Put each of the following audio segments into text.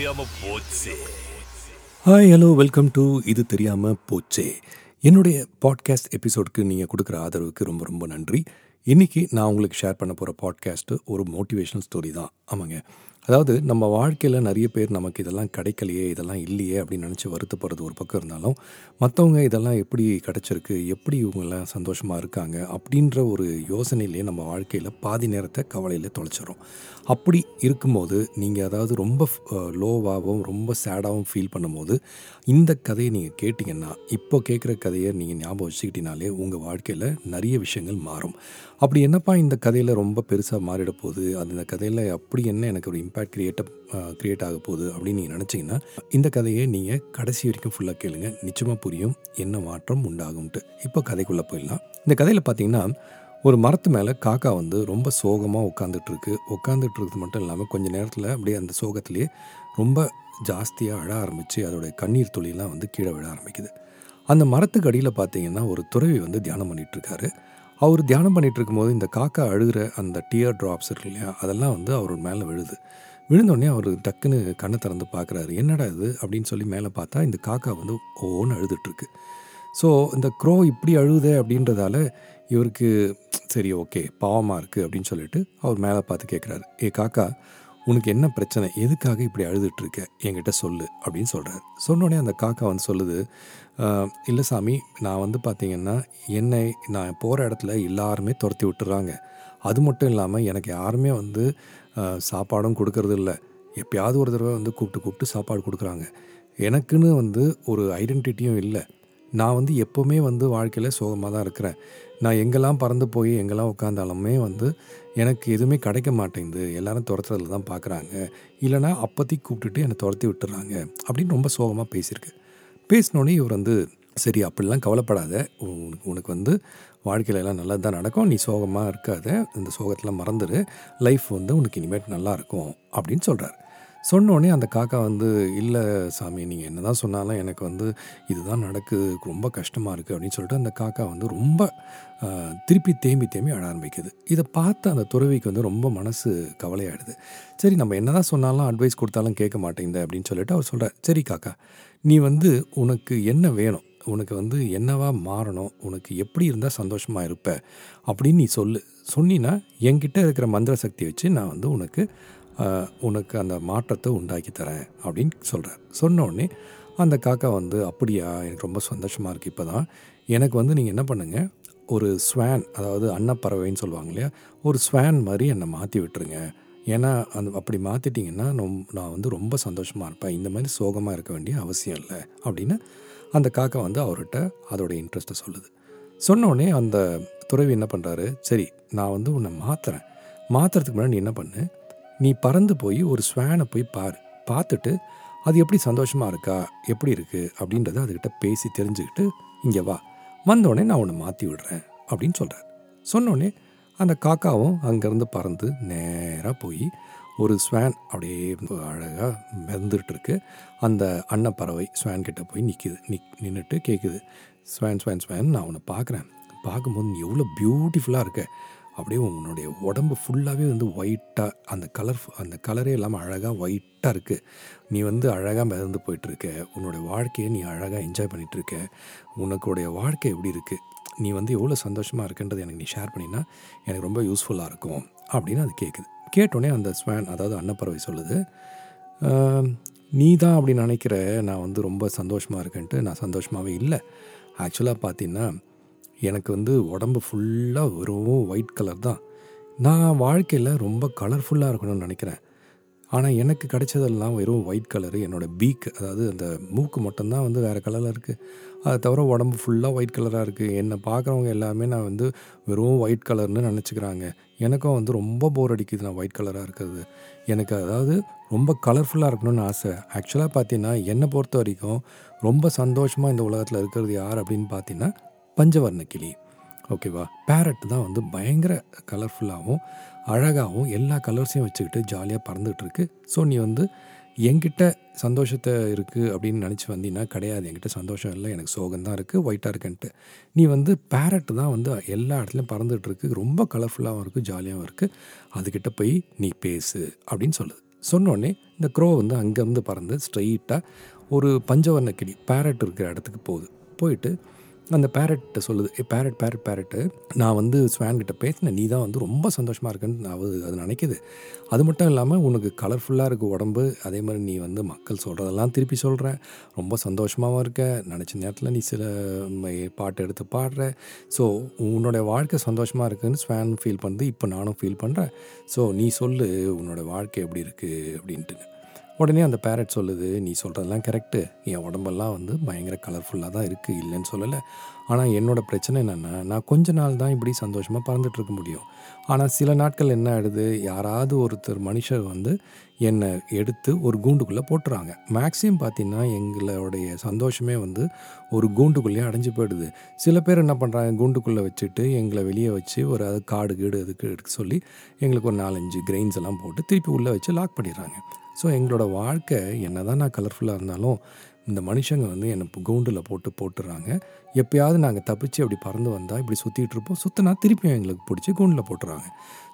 தெரியாம போச்சு. Hi hello welcome to இது தெரியாமல் போச்சே. என்னுடைய பாட்காஸ்ட் எபிசோடுக்கு நீங்கள் கொடுக்குற ஆதரவுக்கு ரொம்ப ரொம்ப நன்றி. இன்றைக்கி நான் உங்களுக்கு ஷேர் பண்ண போகிற பாட்காஸ்ட்டு ஒரு மோட்டிவேஷனல் ஸ்டோரி தான். ஆமாங்க. அதாவது நம்ம வாழ்க்கையில் நிறைய பேர் நமக்கு இதெல்லாம் கிடைக்கலையே இதெல்லாம் இல்லையே அப்படின்னு நினச்சி வருத்தப்படுறது ஒரு பக்கம் இருந்தாலும் மற்றவங்க இதெல்லாம் எப்படி கிடச்சிருக்கு எப்படி இவங்கெல்லாம் சந்தோஷமாக இருக்காங்க அப்படின்ற ஒரு யோசனையிலேயே நம்ம வாழ்க்கையில் பாதி நேரத்தை கவலையில் தொலைச்சிடும் அப்படி இருக்கும்போது நீங்கள் அதாவது ரொம்ப லோவாகவும் ரொம்ப சேடாகவும் ஃபீல் பண்ணும்போது இந்த கதையை நீங்கள் கேட்டிங்கன்னா இப்போ கேட்குற கதையை நீங்கள் ஞாபகம் வச்சுக்கிட்டினாலே உங்கள் வாழ்க்கையில் நிறைய விஷயங்கள் மாறும். அப்படி என்னப்பா இந்த கதையில் ரொம்ப பெருசாக மாறிட போகுது அந்த கதையில் அப்படி என்ன எனக்கு ஒரு இம்பேக்ட் கிரியேட் கிரியேட் ஆக போகுது அப்படின்னு நீங்கள் நினச்சிங்கன்னா இந்த கதையை நீங்கள் கடைசி வரைக்கும் ஃபுல்லாக கேளுங்க. நிச்சயமாக புரியும் என்ன மாற்றம் உண்டாகும்ட்டு இப்போ கதைக்குள்ளே போயிடலாம். இந்த கதையில் பார்த்தீங்கன்னா ஒரு மரத்து மேலே காக்கா வந்து ரொம்ப சோகமாக உட்காந்துட்ருக்கு உட்காந்துட்டு இருக்கிறது மட்டும் இல்லாமல் கொஞ்ச நேரத்தில் அப்படியே அந்த சோகத்திலேயே ரொம்ப ஜாஸ்தியாக அழ ஆரம்பித்து அதோடைய கண்ணீர் துளியெல்லாம் வந்து கீழே விழ ஆரம்பிக்குது. அந்த மரத்துக்கு அடியில் பார்த்தீங்கன்னா ஒரு துறவி வந்து தியானம் பண்ணிகிட்ருக்காரு அவர் தியானம் பண்ணிகிட்டு இருக்கும்போது இந்த காக்கா அழுகிற அந்த டியர் ட்ராப்ஸ் இருக்கு இல்லையா அதெல்லாம் வந்து அவர் மேலே விழுது. விழுந்தோடனே அவர் டக்குன்னு கண்ணை திறந்து பார்க்குறாரு. என்னடா இது? அப்படின்னு சொல்லி மேலே பார்த்தா இந்த காக்கா வந்து ஓன்னு அழுதுட்டுருக்கு. ஸோ இந்த க்ரோ இப்படி அழுகுதே அப்படின்றதால இவருக்கு சரி ஓகே பாவமாக இருக்குது அப்படின்னு சொல்லிட்டு அவர் மேலே பார்த்து கேட்குறாரு ஏ காக்கா உனக்கு என்ன பிரச்சனை? எதுக்காக இப்படி அழுதுட்ருக்க என்கிட்ட சொல்லு அப்படின்னு சொல்கிறார் சொன்னோடனே அந்த காக்கா வந்து சொல்லுது இல்லை சாமி நான் வந்து பார்த்திங்கன்னா என்னை நான் போகிற இடத்துல எல்லாருமே துரத்தி விட்டுறாங்க. அது மட்டும் இல்லாமல் எனக்கு யாருமே வந்து சாப்பாடும் கொடுக்கறது இல்லை. எப்பயாவது ஒரு தடவை வந்து கூப்பிட்டு கூப்பிட்டு சாப்பாடு கொடுக்குறாங்க. எனக்குன்னு வந்து ஒரு ஐடென்டிட்டியும் இல்லை. நான் வந்து எப்போவுமே வந்து வாழ்க்கையில் சோகமாக தான் இருக்கிறேன். நான் எங்கெல்லாம் பறந்து போய் எங்கெல்லாம் உட்காந்தாலுமே வந்து எனக்கு எதுவுமே கிடைக்க மாட்டேங்குது. எல்லாரும் துரத்துறதுல தான் பார்க்குறாங்க இல்லைனா அப்போதைக்கு கூப்பிட்டுட்டு என்னை துரத்தி விட்டுறாங்க அப்படின்னு ரொம்ப சோகமாக பேசியிருக்கு. பேசினோடனே இவர் வந்து சரி அப்படிலாம் கவலைப்படாத. உனக்கு உனக்கு வந்து வாழ்க்கையில் எல்லாம் நல்லா தான் நடக்கும். நீ சோகமாக இருக்காத. இந்த சோகத்தெலாம் மறந்துடு லைஃப் வந்து உனக்கு இனிமேட் நல்லா இருக்கும். அப்படின்னு சொல்கிறார் சொன்னோடனே அந்த காக்கா வந்து இல்லை சாமி நீங்கள் என்ன தான் சொன்னாலும் எனக்கு வந்து இதுதான் நடக்குது ரொம்ப கஷ்டமாக இருக்குது அப்படின்னு சொல்லிட்டு அந்த காக்கா வந்து ரொம்ப திருப்பி தேம்பி தேம்பி அழ ஆரம்பிக்குது. இதை பார்த்து அந்த துறவிக்கு வந்து ரொம்ப மனசு கவலையாயிடுது. சரி நம்ம என்ன தான் சொன்னாலும் அட்வைஸ் கொடுத்தாலும் கேட்க மாட்டேங்குது அப்படின்னு சொல்லிட்டு அவர் சொல்கிறார் சரி காக்கா நீ வந்து உனக்கு என்ன வேணும்? உனக்கு வந்து என்னவா மாறணும்? உனக்கு எப்படி இருந்தால் சந்தோஷமாக இருப்ப? அப்படின்னு நீ சொல்லு. சொன்னின்னா என்கிட்ட இருக்கிற மந்திர சக்தி வச்சு நான் வந்து உனக்கு உனக்கு அந்த மாற்றத்தை உண்டாக்கி தரேன் அப்படின்னு சொல்கிறார் சொன்னோடனே அந்த காக்கா வந்து அப்படியா எனக்கு ரொம்ப சந்தோஷமாக இருக்குது இப்போ தான் எனக்கு வந்து நீங்கள் என்ன பண்ணுங்கள் ஒரு ஸ்வேன் அதாவது அன்னப்பறவைன்னு சொல்லுவாங்க இல்லையா ஒரு ஸ்வேன் மாதிரி என்னை மாற்றி விட்டுருங்க. ஏன்னா அந்த அப்படி மாற்றிட்டிங்கன்னா நான் வந்து ரொம்ப சந்தோஷமாக இருப்பேன். இந்த மாதிரி சோகமாக இருக்க வேண்டிய அவசியம் இல்லை. அப்படின்னு அந்த காக்கா வந்து அவர்கிட்ட அதோட இன்ட்ரெஸ்ட்டை சொல்லுது. சொன்னோடனே அந்த துறவி என்ன பண்ணுறாரு சரி நான் வந்து உன்னை மாற்றுறேன் மாற்றுறதுக்கு முன்னாடி நீ என்ன பண்ணு நீ பறந்து போய் ஒரு ஸ்வேனை போய் பார். பார்த்துட்டு அது எப்படி சந்தோஷமாக இருக்கா? எப்படி இருக்குது அப்படின்றத அதுக்கிட்ட பேசி தெரிஞ்சுக்கிட்டு இங்கே வா. வந்தோடனே நான் உன்னை மாற்றி விடுறேன். அப்படின்னு சொல்கிறார் சொன்னோடனே அந்த காக்காவும் அங்கேருந்து பறந்து நேராக போய் ஒரு ஸ்வேன் அப்படியே அழகாக மிதந்துட்டு இருக்கு அந்த அன்னப்பறவை ஸ்வேன் கிட்ட போய் நிற்கிது நிக் நின்றுட்டு கேட்குது ஸ்வேன் ஸ்வேன் ஸ்வேன் நான் உன்னை பார்க்குறேன். பார்க்கும்போது நீ எவ்வளோ பியூட்டிஃபுல்லாக இருக்க. அப்படியே உன்னுடைய உடம்பு ஃபுல்லாகவே வந்து ஒயிட்டாக அந்த கலர் அந்த கலரே இல்லாமல் அழகாக ஒயிட்டாக இருக்குது நீ வந்து அழகாக மிதந்து போயிட்டுருக்க. உன்னோடைய வாழ்க்கையை நீ அழகாக என்ஜாய் பண்ணிகிட்ருக்க உனக்குடைய வாழ்க்கை எப்படி இருக்குது நீ வந்து எவ்வளோ சந்தோஷமாக இருக்குன்றது எனக்கு நீ ஷேர் பண்ணினா எனக்கு ரொம்ப யூஸ்ஃபுல்லாக இருக்கும் அப்படின்னு அது கேட்குது கேட்டோடனே அந்த ஸ்வேன் அதாவது அன்னப்பறவை சொல்லுது நீ தான் அப்படி நினைக்கிற? நான் வந்து ரொம்ப சந்தோஷமாக இருக்கேன்ட்டு நான் சந்தோஷமாகவே இல்லை. ஆக்சுவலாக பார்த்தீங்கன்னா எனக்கு வந்து உடம்பு ஃபுல்லாக வெறும் ஒயிட் கலர் தான். நான் வாழ்க்கையில் ரொம்ப கலர்ஃபுல்லாக இருக்கணும்னு நினைக்கிறேன். ஆனால் எனக்கு கிடைச்சதெல்லாம் வெறும் ஒயிட் கலரு என்னோடய பீக் அதாவது அந்த மூக்கு மட்டும்தான் வந்து வேறு கலரில் இருக்குது அதை தவிர உடம்பு ஃபுல்லாக ஒயிட் கலராக இருக்குது என்னை பார்க்குறவங்க எல்லாமே நான் வந்து வெறும் ஒயிட் கலர்னு நினச்சிக்கிறாங்க. எனக்கும் வந்து ரொம்ப போர் அடிக்குது நான் ஒயிட் கலராக இருக்கிறது. எனக்கு அதாவது ரொம்ப கலர்ஃபுல்லாக இருக்கணும்னு ஆசை. ஆக்சுவலாக பார்த்தீங்கன்னா என்னை பொறுத்த வரைக்கும் ரொம்ப சந்தோஷமாக இந்த உலகத்தில் இருக்கிறது யார் அப்படின்னு பார்த்தீங்கன்னா பஞ்சவர்ண கிளி. ஓகேவா? பேரட் தான் வந்து பயங்கர கலர்ஃபுல்லாகவும் அழகாகவும் எல்லா கலர்ஸையும் வச்சுக்கிட்டு ஜாலியாக பறந்துகிட்டு இருக்கு ஸோ நீ வந்து என்கிட்ட சந்தோஷத்தை இருக்குது அப்படின்னு நினச்சி வந்தீங்கன்னா கிடையாது. என்கிட்ட சந்தோஷம் இல்லை எனக்கு சோகம் தான் இருக்குது ஒயிட்டாக இருக்குன்ட்டு. நீ வந்து பேரட் தான் வந்து எல்லா இடத்துலையும் பறந்துகிட்டு இருக்கு ரொம்ப கலர்ஃபுல்லாகவும் இருக்குது ஜாலியாகவும் இருக்குது அதுக்கிட்ட போய் நீ பேசு அப்படின்னு சொல்லுது. சொன்னோடனே இந்த க்ரோ வந்து அங்கேருந்து பறந்து ஸ்ட்ரெயிட்டாக ஒரு பஞ்சவர்ண கிளி பேரட் இருக்கிற இடத்துக்கு போகுது. போயிட்டு அந்த பேரட்டை சொல்லுது ஏ பேரட் பேரட் பேரட்டு நான் வந்து ஸ்வான்கிட்ட பேசினேன் நீ தான் வந்து ரொம்ப சந்தோஷமாக இருக்குன்னு நான் அது அது நினைக்கிது. அது மட்டும் இல்லாமல் உனக்கு கலர்ஃபுல்லாக இருக்குது உடம்பு அதே மாதிரி நீ வந்து மக்கள் சொல்கிறதெல்லாம் திருப்பி சொல்கிற ரொம்ப சந்தோஷமாகவும் இருக்க. நினச்ச நேரத்தில் நீ சில பாட்டு எடுத்து பாடுற. ஸோ உன்னோட வாழ்க்கை சந்தோஷமாக இருக்குன்னு ஸ்வான் ஃபீல் பண்ணுது. இப்போ நானும் ஃபீல் பண்ணுறேன் ஸோ நீ சொல்லு உன்னோட வாழ்க்கை எப்படி இருக்குது அப்படின்ட்டு. உடனே அந்த பேரட் சொல்லுது நீ சொல்கிறதெல்லாம் கரெக்டு என் உடம்பெல்லாம் வந்து பயங்கர கலர்ஃபுல்லாக தான் இருக்குது இல்லைன்னு சொல்லலை. ஆனால் என்னோடய பிரச்சனை என்னென்னா நான் கொஞ்ச நாள் தான் இப்படி சந்தோஷமாக பறந்துட்டு இருக்க முடியும். ஆனால் சில நாட்கள் என்ன ஆயிடுது? யாராவது ஒருத்தர் மனுஷர் வந்து என்னை எடுத்து ஒரு கூண்டுக்குள்ளே போட்டுறாங்க. மேக்ஸிமம் பார்த்திங்கன்னா எங்களுடைய சந்தோஷமே வந்து ஒரு கூண்டுக்குள்ளேயே அடைஞ்சு போயிடுது. சில பேர் என்ன பண்ணுறாங்க கூண்டுக்குள்ளே வச்சுட்டு எங்களை வெளியே வச்சு ஒரு அது காடு கீடு அதுக்கு எடுக்க சொல்லி எங்களுக்கு ஒரு நாலஞ்சு கிரெயின்ஸ் எல்லாம் போட்டு திருப்பி உள்ளே வச்சு லாக் பண்ணிடுறாங்க. ஸோ எங்களோட வாழ்க்கை என்ன தான் நான் கலர்ஃபுல்லாக இருந்தாலும் இந்த மனுஷங்க வந்து என்னை கூண்டில் போட்டு போட்டுறாங்க. எப்பயாவது நாங்கள் தப்பிச்சு அப்படி பறந்து வந்தால் இப்படி சுற்றிட்டு இருப்போம். சுற்றினா திருப்பியும் எங்களுக்கு பிடிச்சி கூண்டில் போட்டுறாங்க.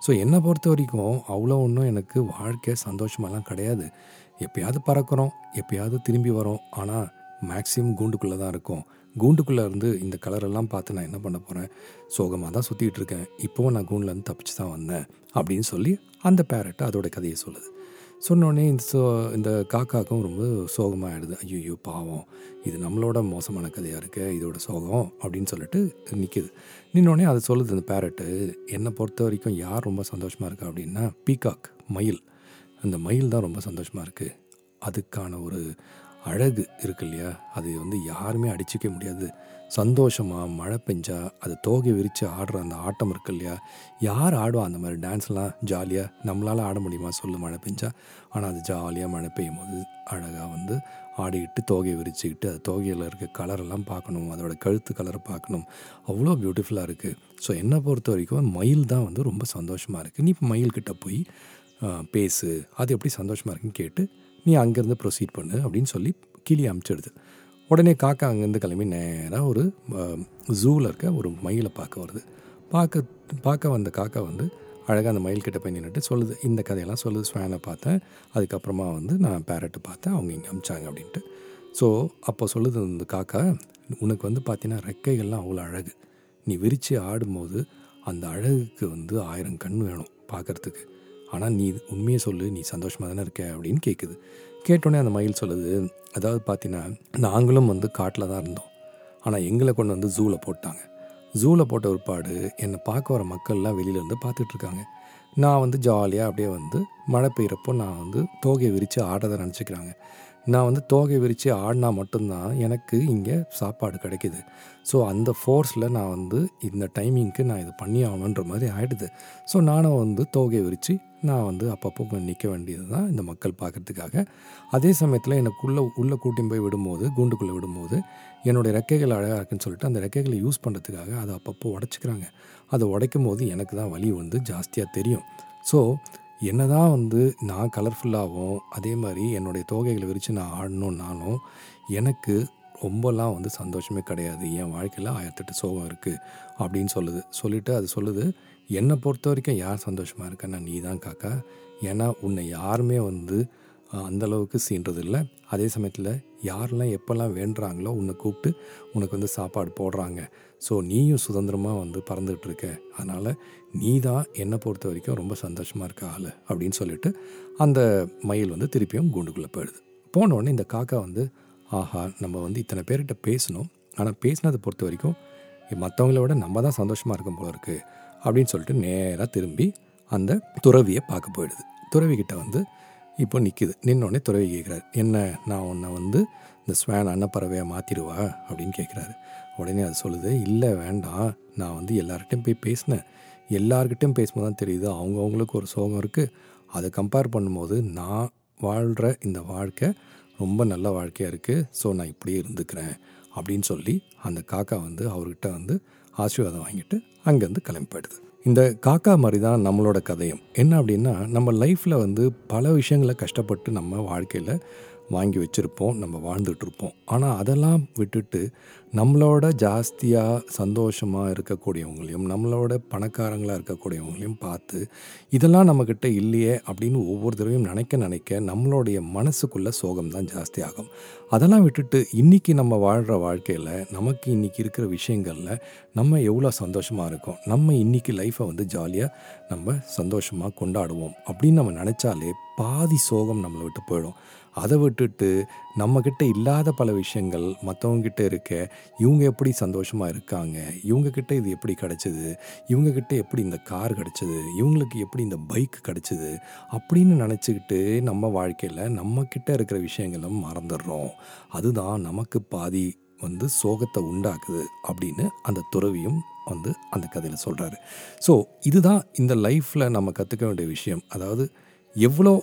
ஸோ என்னை பொறுத்த வரைக்கும் அவ்வளோ ஒன்றும் எனக்கு வாழ்க்கை சந்தோஷமெல்லாம் கிடையாது. எப்பயாவது பறக்கிறோம் எப்பயாவது திரும்பி வரோம். ஆனால் மேக்ஸிமம் கூண்டுக்குள்ளே தான் இருக்கும். கூண்டுக்குள்ளே இருந்து இந்த கலரெல்லாம் பார்த்து நான் என்ன பண்ண போகிறேன் சோகமாக தான் சுற்றிக்கிட்டு இருக்கேன். இப்போவும் நான் கூண்டுலேருந்து தப்பிச்சு தான் வந்தேன். அப்படின்னு சொல்லி அந்த பேரட் அதோட கதையை சொல்லுது. சொன்னோடனே இந்த சோ இந்த காக்காக்கும் ரொம்ப சோகமாகிடுது ஐயோ பாவம். இது நம்மளோட மோசமான கதையாக இருக்கு இதோட சோகம் அப்படின்னு சொல்லிட்டு நிற்கிது நின்னோடனே அது சொல்லுது இந்த பேரட்டு என்னை பொறுத்த வரைக்கும் யார் ரொம்ப சந்தோஷமாக இருக்கா? அப்படின்னா பீகாக் மயில். அந்த மயில் தான் ரொம்ப சந்தோஷமாக இருக்குது அதுக்கான ஒரு அழகு இருக்கு இல்லையா? அது வந்து யாருமே அடிச்சிக்க முடியாது. சந்தோஷமாக மழை பெஞ்சா அது தோகை விரித்து ஆடுற அந்த ஆட்டம் இருக்கு இல்லையா? யார் ஆடுவா அந்த மாதிரி டான்ஸ்லாம் ஜாலியாக நம்மளால் ஆட முடியுமா? சொல்லு மழை பெஞ்சா. ஆனால் அது ஜாலியாக மழை பெய்யும் போது அழகாக வந்து ஆடிக்கிட்டு தோகையை விரிச்சுக்கிட்டு அது தோகையில் இருக்க கலரெல்லாம் பார்க்கணும். அதோட கழுத்து கலரை பார்க்கணும். அவ்வளோ பியூட்டிஃபுல்லாக இருக்குது ஸோ என்னை பொறுத்த வரைக்கும் மயில் தான் வந்து ரொம்ப சந்தோஷமாக இருக்குது நீ இப்போ மயில்கிட்ட போய் பேசு. அது எப்படி சந்தோஷமாக இருக்குன்னு கேட்டு நீ அங்கேருந்து ப்ரொசீட் பண்ணு அப்படின்னு சொல்லி கிளி அமுச்சிடுது. உடனே காக்கா அங்கேருந்து கிளம்பி நேராக ஒரு ஜூவில் இருக்க ஒரு மயிலை பார்க்க வருது. பார்க்க பார்க்க வந்த காக்கா வந்து அழகாக அந்த மயில்கிட்ட போய் நின்றுட்டு சொல்லுது. இந்த கதையெல்லாம் சொல்லுது ஸ்வேனை பார்த்தேன். அதுக்கப்புறமா வந்து நான் பேரட்டு பார்த்தேன். அவங்க இங்கே அமிச்சாங்க அப்படின்ட்டு. ஸோ அப்போ சொல்லுது இந்த காக்கா உனக்கு வந்து பார்த்தீங்கன்னா ரெக்கைகள்லாம் அவ்வளோ அழகு. நீ விரித்து ஆடும்போது அந்த அழகுக்கு வந்து ஆயிரம் கண் வேணும் பார்க்கறதுக்கு. ஆனால் நீ உண்மையை சொல்லு நீ சந்தோஷமாக தானே இருக்க அப்படின்னு கேட்குது கேட்டோடனே அந்த மயில் சொல்லுது அதாவது பார்த்தீங்கன்னா நாங்களும் வந்து காட்டில் தான் இருந்தோம். ஆனால் எங்களை கொண்டு வந்து ஜூவில் போட்டாங்க. ஜூவில் போட்ட ஒருபாடு என்னை பார்க்க வர மக்கள்லாம் வெளியிலேருந்து பார்த்துட்ருக்காங்க நான் வந்து ஜாலியாக அப்படியே வந்து மழை பெய்கிறப்போ நான் வந்து தோகையை விரித்து ஆடுறதை நினச்சிக்கிறாங்க. நான் வந்து தோகை விரித்து ஆடினா மட்டும்தான் எனக்கு இங்கே சாப்பாடு கிடைக்கிது. ஸோ அந்த ஃபோர்ஸில் நான் வந்து இந்த டைமிங்க்கு நான் இது பண்ணி ஆகணுன்ற மாதிரி ஆகிடுது ஸோ நானும் வந்து தோகை விரித்து நான் வந்து அப்பப்போ நிற்க வேண்டியது தான் இந்த மக்கள் பார்க்கறதுக்காக அதே சமயத்தில் எனக்குள்ளே உள்ளே கூட்டின்னு போய் விடும்போது கூண்டுக்குள்ளே விடும்போது என்னுடைய ரெக்கைகள் அழகாக இருக்குன்னு சொல்லிட்டு அந்த ரெக்கைகளை யூஸ் பண்ணுறதுக்காக அதை அப்பப்போ உடச்சிக்கிறாங்க. அதை உடைக்கும் போது எனக்கு தான் வலி வந்து ஜாஸ்தியாக தெரியும். ஸோ என்னதான் வந்து நான் கலர்ஃபுல்லாகவும் அதே மாதிரி என்னுடைய தோகைகளை விரித்து நான் ஆடணுன்னாலும் எனக்கு ரொம்பலாம் வந்து சந்தோஷமே கிடையாது. என் வாழ்க்கையில் ஆயிரத்தெட்டு சோகம் இருக்குது அப்படின்னு சொல்லுது. சொல்லிவிட்டு அது சொல்லுது என்னை பொறுத்த வரைக்கும் யார் சந்தோஷமாக இருக்கேன்னா நீ தான் காக்கா. ஏன்னா உன்னை யாருமே வந்து அந்தளவுக்கு அந்த அளவுக்கு சீன்றது இல்லை. அதே சமயத்தில் யாரெல்லாம் எப்போல்லாம் வேண்டுறாங்களோ உன்னை கூப்பிட்டு உனக்கு வந்து சாப்பாடு போடுறாங்க. ஸோ நீயும் சுதந்திரமாக வந்து பறந்துகிட்டு இருக்க. அதனால் நீ தான் என்னை பொறுத்த வரைக்கும் ரொம்ப சந்தோஷமாக இருக்க ஆள் அப்படின்னு சொல்லிட்டு அந்த மயில் வந்து திருப்பியும் கூண்டுக்குள்ளே போயிடுது. போன உடனே இந்த காக்கா வந்து ஆஹா நம்ம வந்து இத்தனை பேர்கிட்ட பேசணும். ஆனால் பேசினதை பொறுத்த வரைக்கும் மற்றவங்கள விட நம்ம தான் சந்தோஷமாக இருக்கும் போல இருக்குது அப்படின்னு சொல்லிட்டு நேராக திரும்பி அந்த துறவியை பார்க்க போயிடுது. துறவிக்கிட்ட வந்து இப்போ நிற்கிது நின்னோடனே துறவி கேட்குறாரு என்ன நான் உன்னை வந்து இந்த ஸ்வேன் அன்னப்பறவையாக மாற்றிடுவா அப்படின்னு கேட்குறாரு உடனே அது சொல்லுது இல்லை வேண்டாம். நான் வந்து எல்லார்கிட்டையும் போய் பேசினேன். எல்லார்கிட்டையும் பேசும்போது தான் தெரியுது. அவங்கவுங்களுக்கு ஒரு சோகம் இருக்குது அதை கம்பேர் பண்ணும்போது நான் வாழ்கிற இந்த வாழ்க்கை ரொம்ப நல்ல வாழ்க்கையாக இருக்குது ஸோ நான் இப்படியே இருந்துக்கிறேன். அப்படின்னு சொல்லி அந்த காக்கா வந்து அவர்கிட்ட வந்து ஆசீர்வாதம் வாங்கிட்டு அங்கேருந்து கிளம்பி போயிடுது. இந்த காக்கா மாதிரி தான் நம்மளோட கதையும். என்ன அப்படின்னா நம்ம லைஃப்பில் வந்து பல விஷயங்களை கஷ்டப்பட்டு நம்ம வாழ்க்கையில் வாங்கி வச்சுருப்போம் நம்ம வாழ்ந்துட்டுருப்போம் ஆனால் அதெல்லாம் விட்டுட்டு நம்மளோட ஜாஸ்தியாக சந்தோஷமாக இருக்கக்கூடியவங்களையும் நம்மளோட பணக்காரங்களாக இருக்கக்கூடியவங்களையும் பார்த்து இதெல்லாம் நம்மக்கிட்ட இல்லையே அப்படின்னு ஒவ்வொரு தடவையும் நினைக்க நினைக்க நம்மளுடைய மனசுக்குள்ளே சோகம் தான் ஜாஸ்தி ஆகும். அதெல்லாம் விட்டுட்டு இன்றைக்கி நம்ம வாழ்கிற வாழ்க்கையில் நமக்கு இன்றைக்கி இருக்கிற விஷயங்களில் நம்ம எவ்வளோ சந்தோஷமாக இருக்கோம் நம்ம இன்றைக்கி லைஃப்பை வந்து ஜாலியாக நம்ம சந்தோஷமாக கொண்டாடுவோம் அப்படின்னு நம்ம நினச்சாலே பாதி சோகம் நம்மளை விட்டு போயிடும். அதை விட்டுட்டு நம்மக்கிட்ட இல்லாத பல விஷயங்கள் மற்றவங்கக்கிட்ட இருக்க இவங்க எப்படி சந்தோஷமாக இருக்காங்க இவங்கக்கிட்ட இது எப்படி கிடச்சிது இவங்கக்கிட்ட எப்படி இந்த கார் கிடச்சிது இவங்களுக்கு எப்படி இந்த பைக் கிடச்சிது அப்படின்னு நினச்சிக்கிட்டு நம்ம வாழ்க்கையில் நம்மக்கிட்ட இருக்கிற விஷயங்களும் மறந்துடுறோம். அதுதான் நமக்கு பாதி வந்து சோகத்தை உண்டாக்குது அப்படின்னு அந்த துறவியும் வந்து அந்த கதையில் சொல்கிறாரு ஸோ இதுதான் இந்த லைஃப்பில் நம்ம கற்றுக்க வேண்டிய விஷயம். அதாவது எவ்வளோ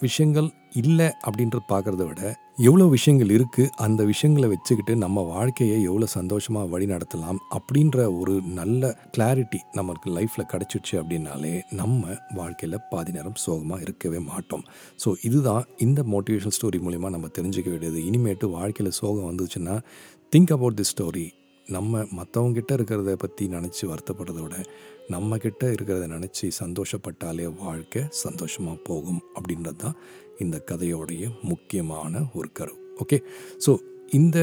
விஷயங்கள் இல்லை அப்படின்றது பார்க்குறத விட எவ்வளோ விஷயங்கள் இருக்குது அந்த விஷயங்களை வச்சுக்கிட்டு நம்ம வாழ்க்கையை எவ்வளோ சந்தோஷமாக வழி நடத்தலாம் அப்படின்ற ஒரு நல்ல கிளாரிட்டி நமக்கு லைஃப்பில் கிடச்சிடுச்சு அப்படின்னாலே நம்ம வாழ்க்கையில் பாதி நேரம் சோகமாக இருக்கவே மாட்டோம். ஸோ இதுதான் இந்த மோட்டிவேஷன் ஸ்டோரி மூலிமா நம்ம தெரிஞ்சுக்க வேண்டியது. இனிமேட்டு வாழ்க்கையில் சோகம் வந்துச்சுன்னா திங்க் அபவுட் தி ஸ்டோரி நம்ம மற்றவங்கிட்ட இருக்கிறத பற்றி நினச்சி வருத்தப்படுறத விட நம்மக்கிட்ட இருக்கிறத நினச்சி சந்தோஷப்பட்டாலே வாழ்க்கை சந்தோஷமாக போகும் அப்படின்றது தான் இந்த கதையோடைய முக்கியமான ஒரு கரு. ஓகே? ஸோ இந்த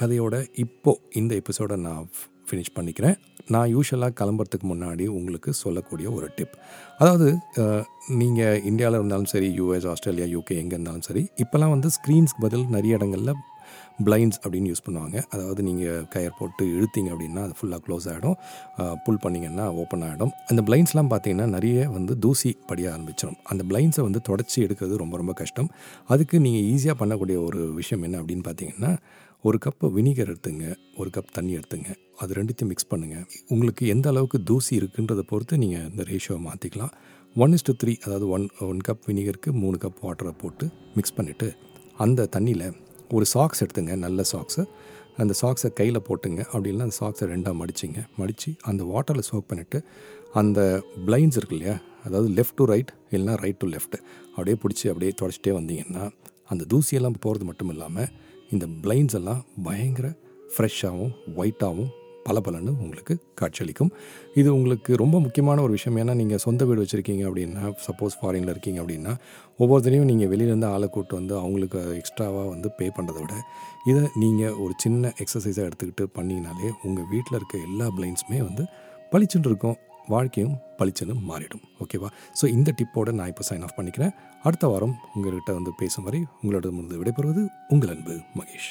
கதையோட இப்போது இந்த எபிசோடை நான் ஃபினிஷ் பண்ணிக்கிறேன். நான் யூஸ்வலாக கிளம்புறதுக்கு முன்னாடி உங்களுக்கு சொல்லக்கூடிய ஒரு டிப். அதாவது நீங்கள் இந்தியாவில் இருந்தாலும் சரி யூஎஸ் ஆஸ்திரேலியா யூகே எங்கே இருந்தாலும் சரி இப்போல்லாம் வந்து ஸ்க்ரீன்ஸ்க்கு பதில் நிறைய இடங்களில் பிளைண்ட்ஸ் அப்படின்னு யூஸ் பண்ணுவாங்க. அதாவது நீங்கள் கயர் போட்டு இழுத்தீங்க அப்படின்னா அது ஃபுல்லாக க்ளோஸ் ஆகிடும் புல் பண்ணிங்கன்னா ஓப்பன் ஆகிடும் அந்த பிளைண்ட்ஸ்லாம் பார்த்தீங்கன்னா நிறைய வந்து தூசி படிய ஆரம்பிச்சிடும் அந்த பிளைண்ட்ஸை வந்து தொடச்சி எடுக்கிறது ரொம்ப ரொம்ப கஷ்டம். அதுக்கு நீங்கள் ஈஸியாக பண்ணக்கூடிய ஒரு விஷயம் என்ன அப்படின்னு பார்த்தீங்கன்னா ஒரு கப்பு வினிகர் எடுத்துங்க ஒரு கப் தண்ணி எடுத்துங்க. அது ரெண்டுத்தையும் மிக்ஸ் பண்ணுங்கள் உங்களுக்கு எந்த அளவுக்கு தூசி இருக்குன்றதை பொறுத்து நீங்கள் இந்த ரேஷியோவை மாற்றிக்கலாம் ஒன் இஸ் டு த்ரீ அதாவது ஒன் ஒன் கப் வினிகருக்கு மூணு கப் வாட்டரை போட்டு மிக்ஸ் பண்ணிவிட்டு அந்த தண்ணியில் ஒரு சாக்ஸ் எடுத்துங்க நல்ல சாக்ஸு அந்த சாக்ஸை கையில் போட்டுங்க. அப்படி அந்த சாக்ஸை ரெண்டாக மடிச்சிங்க. மடித்து அந்த வாட்டரில் சோக் பண்ணிவிட்டு அந்த பிளைண்ட்ஸ் இருக்கு இல்லையா? அதாவது லெஃப்ட் டு ரைட் இல்லைனா ரைட் டு லெஃப்ட் அப்படியே பிடிச்சி அப்படியே தொடச்சிட்டே வந்தீங்கன்னா அந்த தூசியெல்லாம் போகிறது மட்டும் இல்லாமல் இந்த பிளைண்ட்ஸ் எல்லாம் பயங்கர ஃப்ரெஷ்ஷாகவும் ஒயிட்டாகவும் பலபலன்னு உங்களுக்கு காட்சியளிக்கும். இது உங்களுக்கு ரொம்ப முக்கியமான ஒரு விஷயம். ஏன்னா நீங்கள் சொந்த வீடு வச்சுருக்கீங்க அப்படின்னா சப்போஸ் ஃபாரினில் இருக்கீங்க அப்படின்னா ஒவ்வொருத்தரையும் நீங்கள் வெளியிலேருந்து ஆளை கூப்பிட்டு வந்து அவங்களுக்கு எக்ஸ்ட்ராவாக வந்து பே பண்ணுறதை விட இதை நீங்கள் ஒரு சின்ன எக்ஸசைஸாக எடுத்துக்கிட்டு பண்ணிங்கனாலே உங்கள் வீட்டில் இருக்க எல்லா பிளைன்ஸுமே வந்து பளிச்சுன்னு இருக்கும். வாழ்க்கையும் பளிச்சுன்னு மாறிடும். ஓகேவா ஸோ இந்த டிப்போடு நான் இப்போ சைன் ஆஃப் பண்ணிக்கிறேன். அடுத்த வாரம் உங்கள்கிட்ட வந்து பேசும் வரை உங்களோட முன்பு விடைபெறுவது உங்கள் அன்பு மகேஷ்.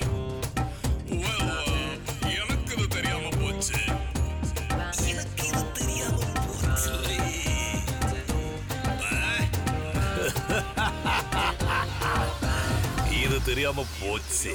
இது தெரியாம போச்சு